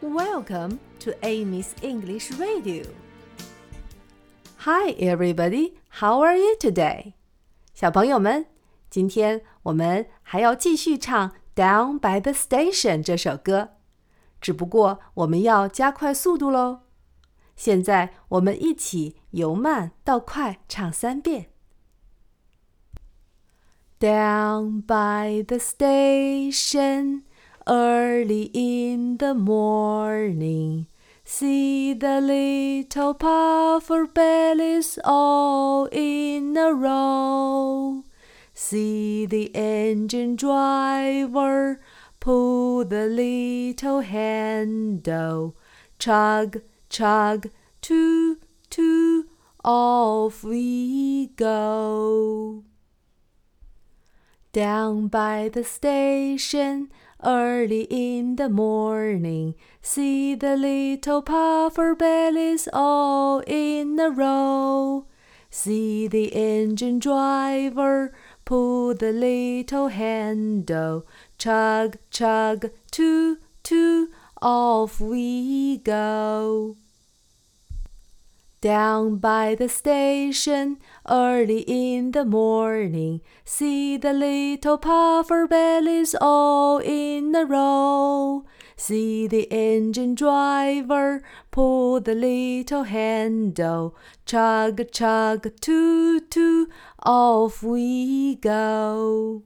Welcome to Amy's English Radio. Hi, everybody. How are you today? 小朋友们，今天我们还要继续唱《Down by the Station》这首歌，只不过我们要加快速度喽。现在我们一起由慢到快唱三遍。Down by the station early in the morning. See the little puffer bellies all in a row. See the engine driver pull the little handle. Chug, chug, toot, toot, off we go. Down by the station, early in the morning, see the little puffer bellies all in a row. See the engine driver pull the little handle, chug, chug, toot, toot, off we go. Down by the station, early in the morning, see the little puffer bellies all in a row. See the engine driver pull the little handle, chug, chug, toot, toot, off we go.